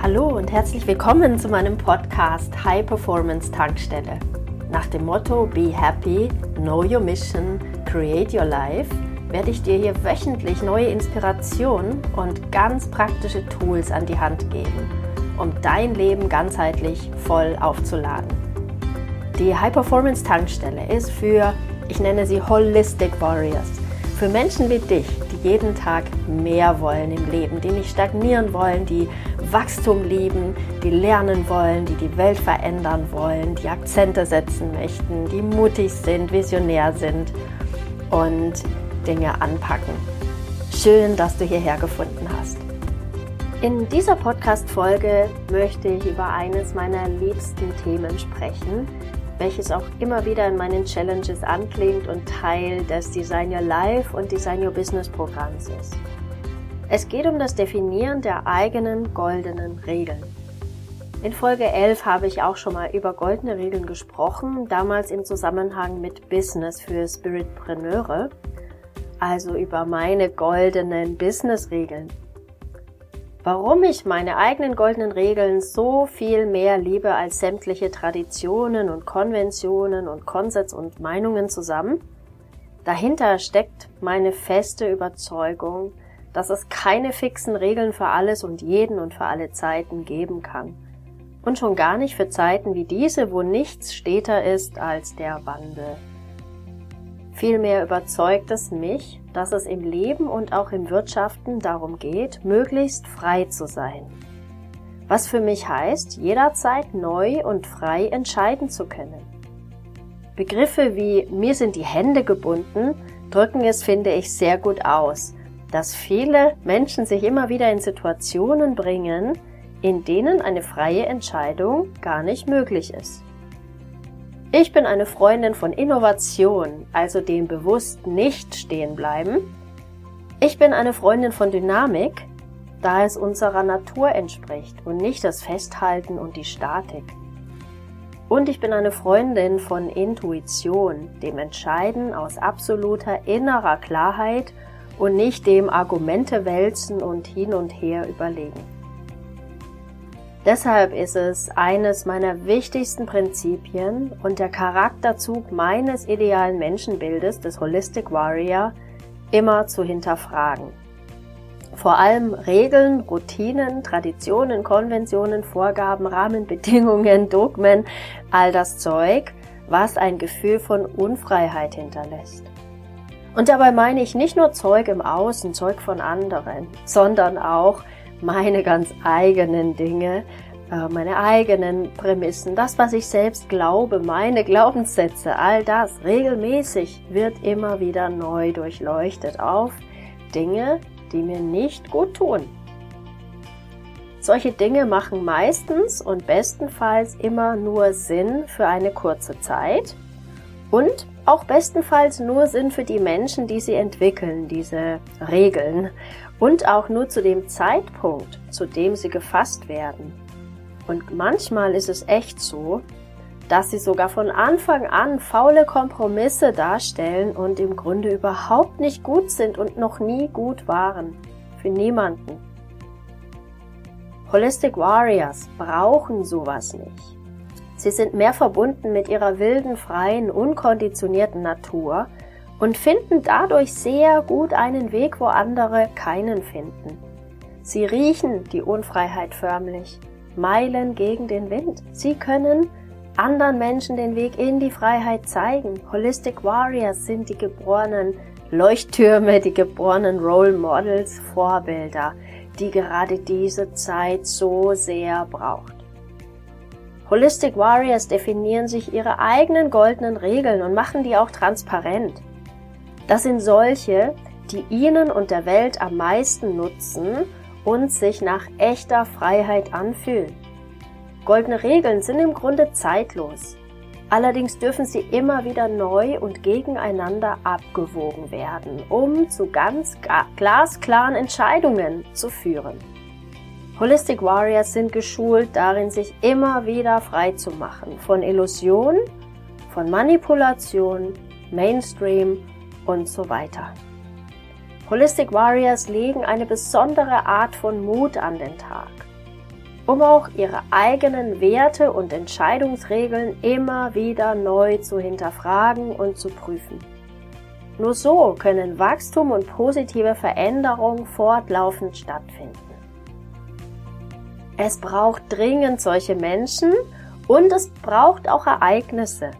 Hallo und herzlich willkommen zu meinem Podcast High Performance Tankstelle. Nach dem Motto Be Happy, Know Your Mission, Create Your Life werde ich dir hier wöchentlich neue Inspirationen und ganz praktische Tools an die Hand geben, um dein Leben ganzheitlich voll aufzuladen. Die High Performance Tankstelle ist für, ich nenne sie Holistic Warriors, für Menschen wie dich, die jeden Tag mehr wollen im Leben, die nicht stagnieren wollen, die Wachstum lieben, die lernen wollen, die die Welt verändern wollen, die Akzente setzen möchten, die mutig sind, visionär sind und Dinge anpacken. Schön, dass du hierher gefunden hast. In dieser Podcast-Folge möchte ich über eines meiner liebsten Themen sprechen, welches auch immer wieder in meinen Challenges anklingt und Teil des Design Your Life und Design Your Business Programms ist. Es geht um das Definieren der eigenen goldenen Regeln. In Folge 11 habe ich auch schon mal über goldene Regeln gesprochen, damals im Zusammenhang mit Business für Spiritpreneure, also über meine goldenen Business-Regeln. Warum ich meine eigenen goldenen Regeln so viel mehr liebe als sämtliche Traditionen und Konventionen und Konsens und Meinungen zusammen? Dahinter steckt meine feste Überzeugung, dass es keine fixen Regeln für alles und jeden und für alle Zeiten geben kann. Und schon gar nicht für Zeiten wie diese, wo nichts steter ist als der Wandel. Vielmehr überzeugt es mich, dass es im Leben und auch im Wirtschaften darum geht, möglichst frei zu sein. Was für mich heißt, jederzeit neu und frei entscheiden zu können. Begriffe wie mir sind die Hände gebunden drücken es, finde ich, sehr gut aus, dass viele Menschen sich immer wieder in Situationen bringen, in denen eine freie Entscheidung gar nicht möglich ist. Ich bin eine Freundin von Innovation, also dem bewusst nicht stehen bleiben. Ich bin eine Freundin von Dynamik, da es unserer Natur entspricht und nicht das Festhalten und die Statik. Und ich bin eine Freundin von Intuition, dem Entscheiden aus absoluter innerer Klarheit und nicht dem Argumente wälzen und hin und her überlegen. Deshalb ist es eines meiner wichtigsten Prinzipien und der Charakterzug meines idealen Menschenbildes des Holistic Warrior immer zu hinterfragen. Vor allem Regeln, Routinen, Traditionen, Konventionen, Vorgaben, Rahmenbedingungen, Dogmen, all das Zeug, was ein Gefühl von Unfreiheit hinterlässt. Und dabei meine ich nicht nur Zeug im Außen, Zeug von anderen, sondern auch meine ganz eigenen Dinge, äh, meine eigenen Prämissen, das, was ich selbst glaube, meine Glaubenssätze, all das regelmäßig wird immer wieder neu durchleuchtet auf Dinge, die mir nicht gut tun. Solche Dinge machen meistens und bestenfalls immer nur Sinn für eine kurze Zeit und auch bestenfalls nur Sinn für die Menschen, die sie entwickeln, diese Regeln. Und auch nur zu dem Zeitpunkt, zu dem sie gefasst werden. Und manchmal ist es echt so, dass sie sogar von Anfang an faule Kompromisse darstellen und im Grunde überhaupt nicht gut sind und noch nie gut waren. Für niemanden. Holistic Warriors brauchen sowas nicht. Sie sind mehr verbunden mit ihrer wilden, freien, unkonditionierten Natur und finden dadurch sehr gut einen Weg, wo andere keinen finden. Sie riechen die Unfreiheit förmlich, Meilen gegen den Wind. Sie können anderen Menschen den Weg in die Freiheit zeigen. Holistic Warriors sind die geborenen Leuchttürme, die geborenen Role Models, Vorbilder, die gerade diese Zeit so sehr braucht. Holistic Warriors definieren sich ihre eigenen goldenen Regeln und machen die auch transparent. Das sind solche, die ihnen und der Welt am meisten nutzen und sich nach echter Freiheit anfühlen. Goldene Regeln sind im Grunde zeitlos. Allerdings dürfen sie immer wieder neu und gegeneinander abgewogen werden, um zu ganz glasklaren Entscheidungen zu führen. Holistic Warriors sind geschult darin, sich immer wieder frei zu machen von Illusion, von Manipulation, Mainstream und so weiter. Holistic Warriors legen eine besondere Art von Mut an den Tag. um auch ihre eigenen Werte und Entscheidungsregeln immer wieder neu zu hinterfragen und zu prüfen. Nur so können Wachstum und positive Veränderung fortlaufend stattfinden. Es braucht dringend solche Menschen und es braucht auch Ereignisse,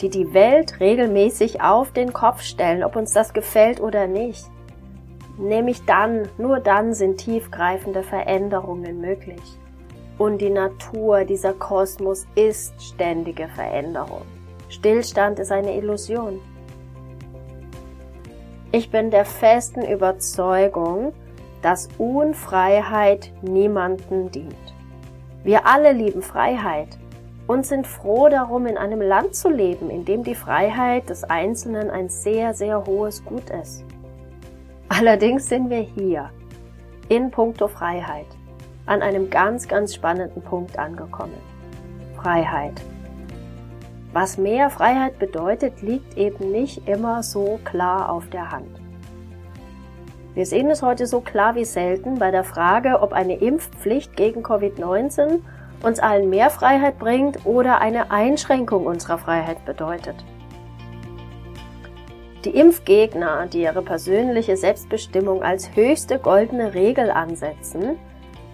die die Welt regelmäßig auf den Kopf stellen, ob uns das gefällt oder nicht. Nämlich dann, nur dann sind tiefgreifende Veränderungen möglich. Und die Natur, dieser Kosmos ist ständige Veränderung. Stillstand ist eine Illusion. Ich bin der festen Überzeugung, dass Unfreiheit niemanden dient. Wir alle lieben Freiheit und sind froh darum, in einem Land zu leben, in dem die Freiheit des Einzelnen ein sehr, sehr hohes Gut ist. Allerdings sind wir hier, in puncto Freiheit, an einem ganz, ganz spannenden Punkt angekommen. Freiheit. Was mehr Freiheit bedeutet, liegt eben nicht immer so klar auf der Hand. Wir sehen es heute so klar wie selten bei der Frage, ob eine Impfpflicht gegen Covid-19 uns allen mehr Freiheit bringt oder eine Einschränkung unserer Freiheit bedeutet. Die Impfgegner, die ihre persönliche Selbstbestimmung als höchste goldene Regel ansetzen,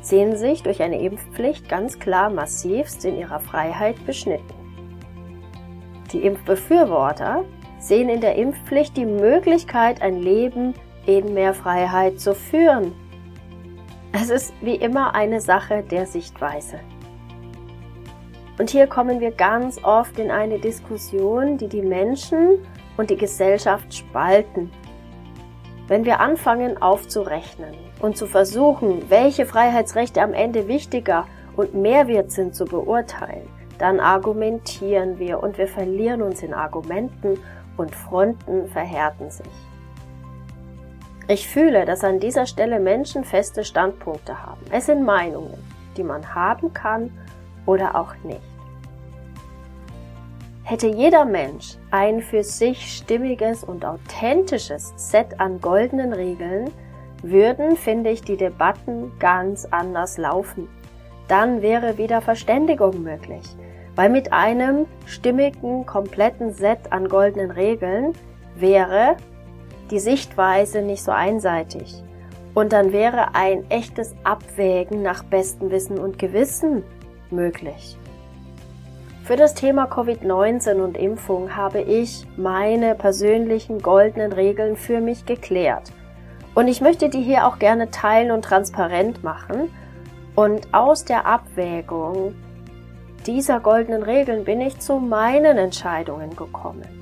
sehen sich durch eine Impfpflicht ganz klar massivst in ihrer Freiheit beschnitten. Die Impfbefürworter sehen in der Impfpflicht die Möglichkeit, ein Leben in mehr Freiheit zu führen. Es ist wie immer eine Sache der Sichtweise. Und hier kommen wir ganz oft in eine Diskussion, die die Menschen und die Gesellschaft spalten. Wenn wir anfangen aufzurechnen und zu versuchen, welche Freiheitsrechte am Ende wichtiger und mehr wert sind zu beurteilen, dann argumentieren wir und wir verlieren uns in Argumenten und Fronten verhärten sich. Ich fühle, dass an dieser Stelle Menschen feste Standpunkte haben. Es sind Meinungen, die man haben kann oder auch nicht. Hätte jeder Mensch ein für sich stimmiges und authentisches Set an goldenen Regeln, würden, finde ich, die Debatten ganz anders laufen. Dann wäre wieder Verständigung möglich, weil mit einem stimmigen, kompletten Set an goldenen Regeln wäre die Sichtweise nicht so einseitig. Und dann wäre ein echtes Abwägen nach bestem Wissen und Gewissen möglich. Für das Thema Covid-19 und Impfung habe ich meine persönlichen goldenen Regeln für mich geklärt. Und ich möchte die hier auch gerne teilen und transparent machen. Und aus der Abwägung dieser goldenen Regeln bin ich zu meinen Entscheidungen gekommen.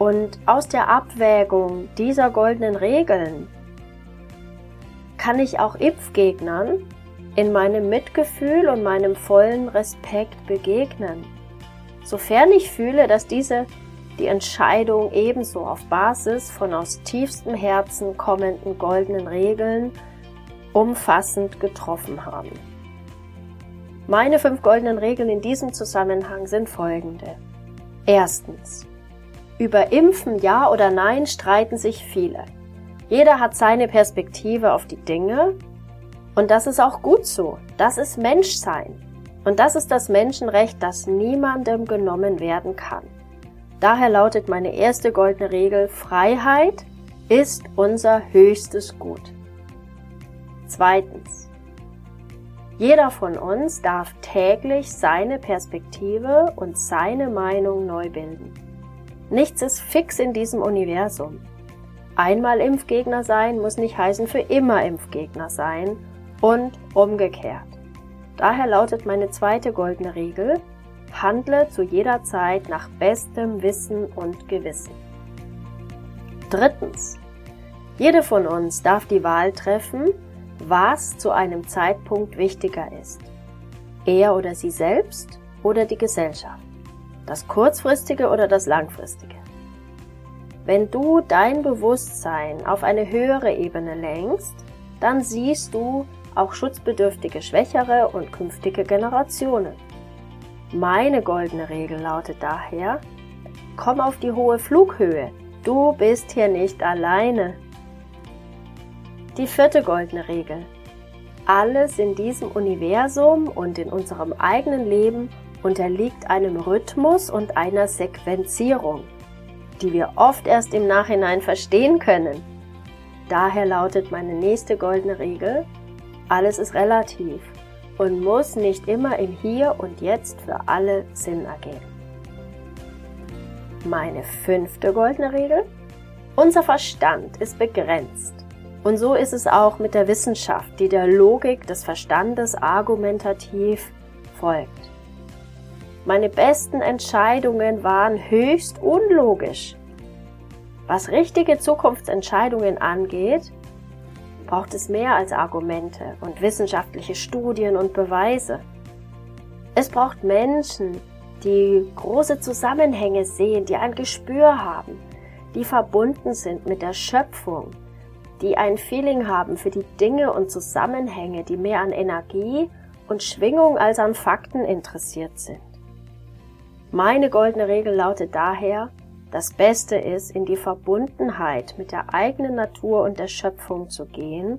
Und aus der Abwägung dieser goldenen Regeln kann ich auch Impfgegnern in meinem Mitgefühl und meinem vollen Respekt begegnen, sofern ich fühle, dass diese die Entscheidung ebenso auf Basis von aus tiefstem Herzen kommenden goldenen Regeln umfassend getroffen haben. Meine fünf goldenen Regeln in diesem Zusammenhang sind folgende. Erstens. Über Impfen ja oder nein streiten sich viele. Jeder hat seine Perspektive auf die Dinge und das ist auch gut so. Das ist Menschsein. Und das ist das Menschenrecht, das niemandem genommen werden kann. Daher lautet meine erste goldene Regel, Freiheit ist unser höchstes Gut. Zweitens. Jeder von uns darf täglich seine Perspektive und seine Meinung neu bilden. Nichts ist fix in diesem Universum. Einmal Impfgegner sein muss nicht heißen für immer Impfgegner sein und umgekehrt. Daher lautet meine zweite goldene Regel, handle zu jeder Zeit nach bestem Wissen und Gewissen. Drittens. Jede von uns darf die Wahl treffen, was zu einem Zeitpunkt wichtiger ist. Er oder sie selbst oder die Gesellschaft. Das kurzfristige oder das langfristige. Wenn du dein Bewusstsein auf eine höhere Ebene lenkst, dann siehst du auch schutzbedürftige Schwächere und künftige Generationen. Meine goldene Regel lautet daher, komm auf die hohe Flughöhe, du bist hier nicht alleine. Die vierte goldene Regel. Alles in diesem Universum und in unserem eigenen Leben unterliegt einem Rhythmus und einer Sequenzierung, die wir oft erst im Nachhinein verstehen können. Daher lautet meine nächste goldene Regel, alles ist relativ und muss nicht immer im Hier und Jetzt für alle Sinn ergeben. Meine fünfte goldene Regel, unser Verstand ist begrenzt. Und so ist es auch mit der Wissenschaft, die der Logik des Verstandes argumentativ folgt. Meine besten Entscheidungen waren höchst unlogisch. Was richtige Zukunftsentscheidungen angeht, braucht es mehr als Argumente und wissenschaftliche Studien und Beweise. Es braucht Menschen, die große Zusammenhänge sehen, die ein Gespür haben, die verbunden sind mit der Schöpfung, die ein Feeling haben für die Dinge und Zusammenhänge, die mehr an Energie und Schwingung als an Fakten interessiert sind. Meine goldene Regel lautet daher, das Beste ist, in die Verbundenheit mit der eigenen Natur und der Schöpfung zu gehen,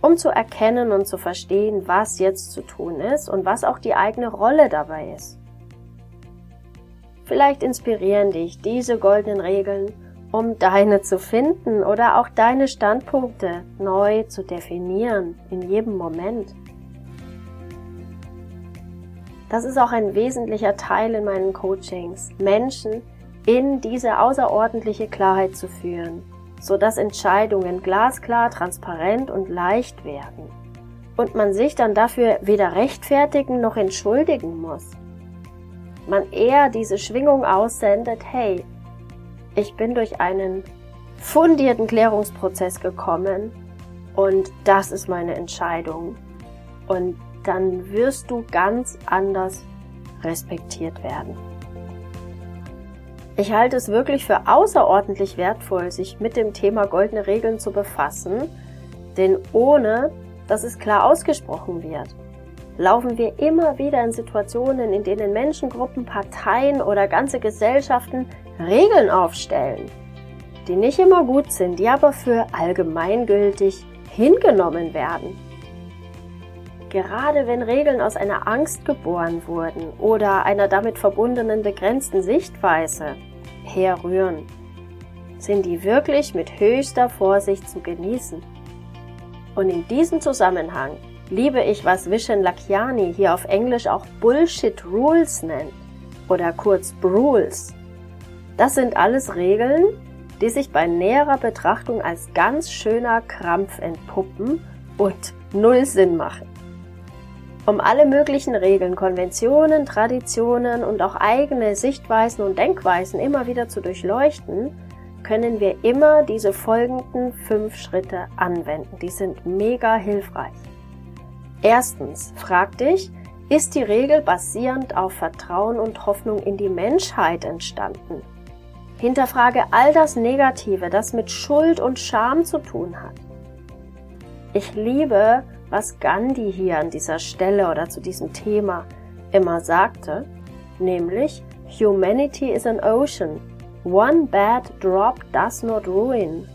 um zu erkennen und zu verstehen, was jetzt zu tun ist und was auch die eigene Rolle dabei ist. Vielleicht inspirieren dich diese goldenen Regeln, um deine zu finden oder auch deine Standpunkte neu zu definieren in jedem Moment. Das ist auch ein wesentlicher Teil in meinen Coachings, Menschen in diese außerordentliche Klarheit zu führen, so dass Entscheidungen glasklar, transparent und leicht werden und man sich dann dafür weder rechtfertigen noch entschuldigen muss. Man eher diese Schwingung aussendet, hey, ich bin durch einen fundierten Klärungsprozess gekommen und das ist meine Entscheidung. Und dann wirst du ganz anders respektiert werden. Ich halte es wirklich für außerordentlich wertvoll, sich mit dem Thema goldene Regeln zu befassen, denn ohne, dass es klar ausgesprochen wird, laufen wir immer wieder in Situationen, in denen Menschengruppen, Parteien oder ganze Gesellschaften Regeln aufstellen, die nicht immer gut sind, die aber für allgemeingültig hingenommen werden. Gerade wenn Regeln aus einer Angst geboren wurden oder einer damit verbundenen begrenzten Sichtweise herrühren, sind die wirklich mit höchster Vorsicht zu genießen. Und in diesem Zusammenhang liebe ich, was Vishen Lakiani hier auf Englisch auch Bullshit Rules nennt oder kurz Rules. Das sind alles Regeln, die sich bei näherer Betrachtung als ganz schöner Krampf entpuppen und null Sinn machen. Um alle möglichen Regeln, Konventionen, Traditionen und auch eigene Sichtweisen und Denkweisen immer wieder zu durchleuchten, können wir immer diese folgenden fünf Schritte anwenden. Die sind mega hilfreich. Erstens, frag dich, ist die Regel basierend auf Vertrauen und Hoffnung in die Menschheit entstanden? Hinterfrage all das Negative, das mit Schuld und Scham zu tun hat. Ich liebe was Gandhi hier an dieser Stelle oder zu diesem Thema immer sagte, nämlich Humanity is an ocean. One bad drop does not ruin.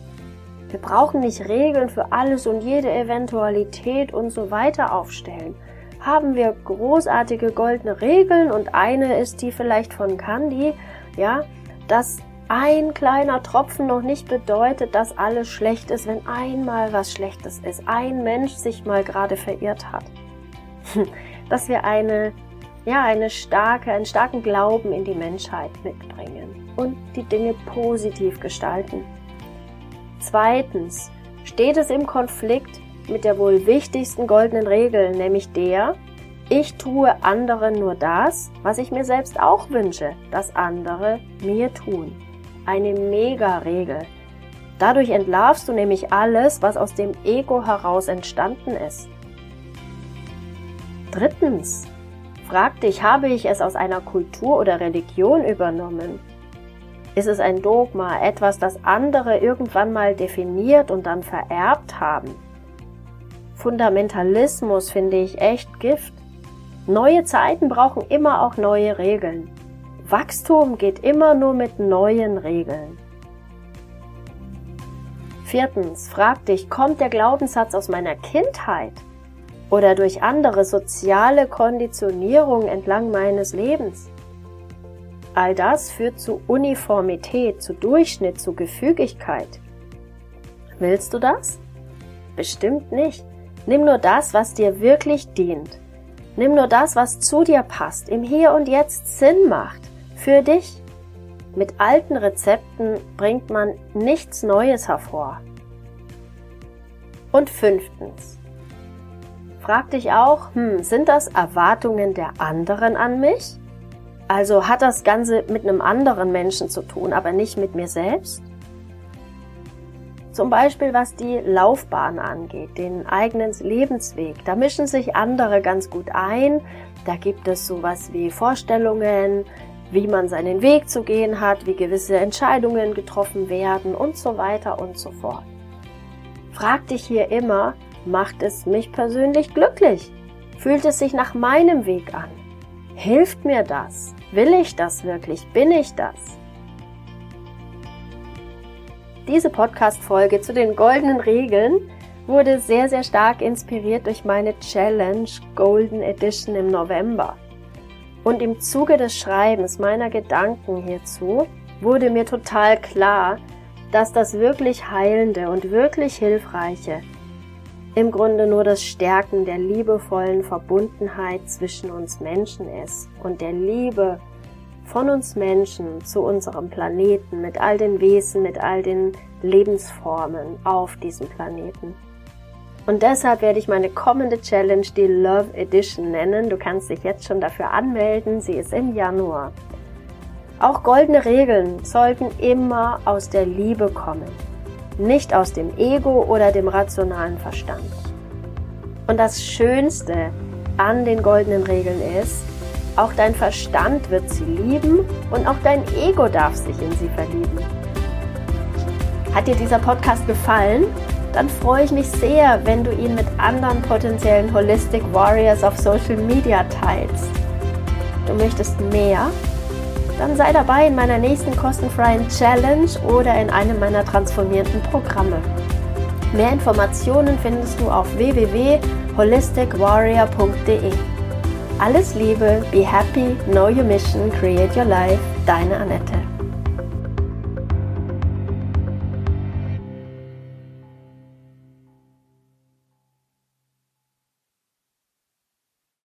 Wir brauchen nicht Regeln für alles und jede Eventualität und so weiter aufstellen. Haben wir großartige goldene Regeln und eine ist die vielleicht von Gandhi, ja, dass ein kleiner Tropfen noch nicht bedeutet, dass alles schlecht ist, wenn einmal was Schlechtes ist, ein Mensch sich mal gerade verirrt hat. Dass wir eine, ja, eine starke, einen starken Glauben in die Menschheit mitbringen und die Dinge positiv gestalten. Zweitens steht es im Konflikt mit der wohl wichtigsten goldenen Regel, nämlich der, ich tue anderen nur das, was ich mir selbst auch wünsche, dass andere mir tun eine Mega-Regel. Dadurch entlarvst du nämlich alles, was aus dem Ego heraus entstanden ist. Drittens, frag dich, habe ich es aus einer Kultur oder Religion übernommen? Ist es ein Dogma, etwas, das andere irgendwann mal definiert und dann vererbt haben? Fundamentalismus finde ich echt Gift. Neue Zeiten brauchen immer auch neue Regeln. Wachstum geht immer nur mit neuen Regeln. Viertens, frag dich, kommt der Glaubenssatz aus meiner Kindheit? oder durch andere soziale Konditionierung entlang meines Lebens. All das führt zu Uniformität, zu Durchschnitt, zu Gefügigkeit. Willst du das? Bestimmt nicht. Nimm nur das, was dir wirklich dient. Nimm nur das, was zu dir passt, im Hier und Jetzt Sinn macht, für dich. Mit alten Rezepten bringt man nichts Neues hervor. Und fünftens. Frag dich auch, hm, sind das Erwartungen der anderen an mich? Also hat das Ganze mit einem anderen Menschen zu tun, aber nicht mit mir selbst? Zum Beispiel was die Laufbahn angeht, den eigenen Lebensweg. Da mischen sich andere ganz gut ein. Da gibt es sowas wie Vorstellungen, wie man seinen Weg zu gehen hat, wie gewisse Entscheidungen getroffen werden und so weiter und so fort. Frag dich hier immer, macht es mich persönlich glücklich? Fühlt es sich nach meinem Weg an? Hilft mir das? Will ich das wirklich? Bin ich das? Diese Podcast-Folge zu den goldenen Regeln wurde sehr, sehr stark inspiriert durch meine Challenge Golden Edition im November. Und im Zuge des Schreibens meiner Gedanken hierzu wurde mir total klar, dass das wirklich Heilende und wirklich Hilfreiche im Grunde nur das Stärken der liebevollen Verbundenheit zwischen uns Menschen ist und der Liebe von uns Menschen zu unserem Planeten, mit all den Wesen, mit all den Lebensformen auf diesem Planeten. Und deshalb werde ich meine kommende Challenge die Love Edition nennen. Du kannst dich jetzt schon dafür anmelden. Sie ist im Januar. Auch goldene Regeln sollten immer aus der Liebe kommen, nicht aus dem Ego oder dem rationalen Verstand. Und das Schönste an den goldenen Regeln ist, auch dein Verstand wird sie lieben und auch dein Ego darf sich in sie verlieben. Hat dir dieser Podcast gefallen? Dann freue ich mich sehr, wenn du ihn mit anderen potenziellen Holistic Warriors auf Social Media teilst. Du möchtest mehr? Dann sei dabei in meiner nächsten kostenfreien Challenge oder in einem meiner transformierten Programme. Mehr Informationen findest du auf www.holisticwarrior.de. Alles Liebe, be happy, know your mission, create your life, deine Annette.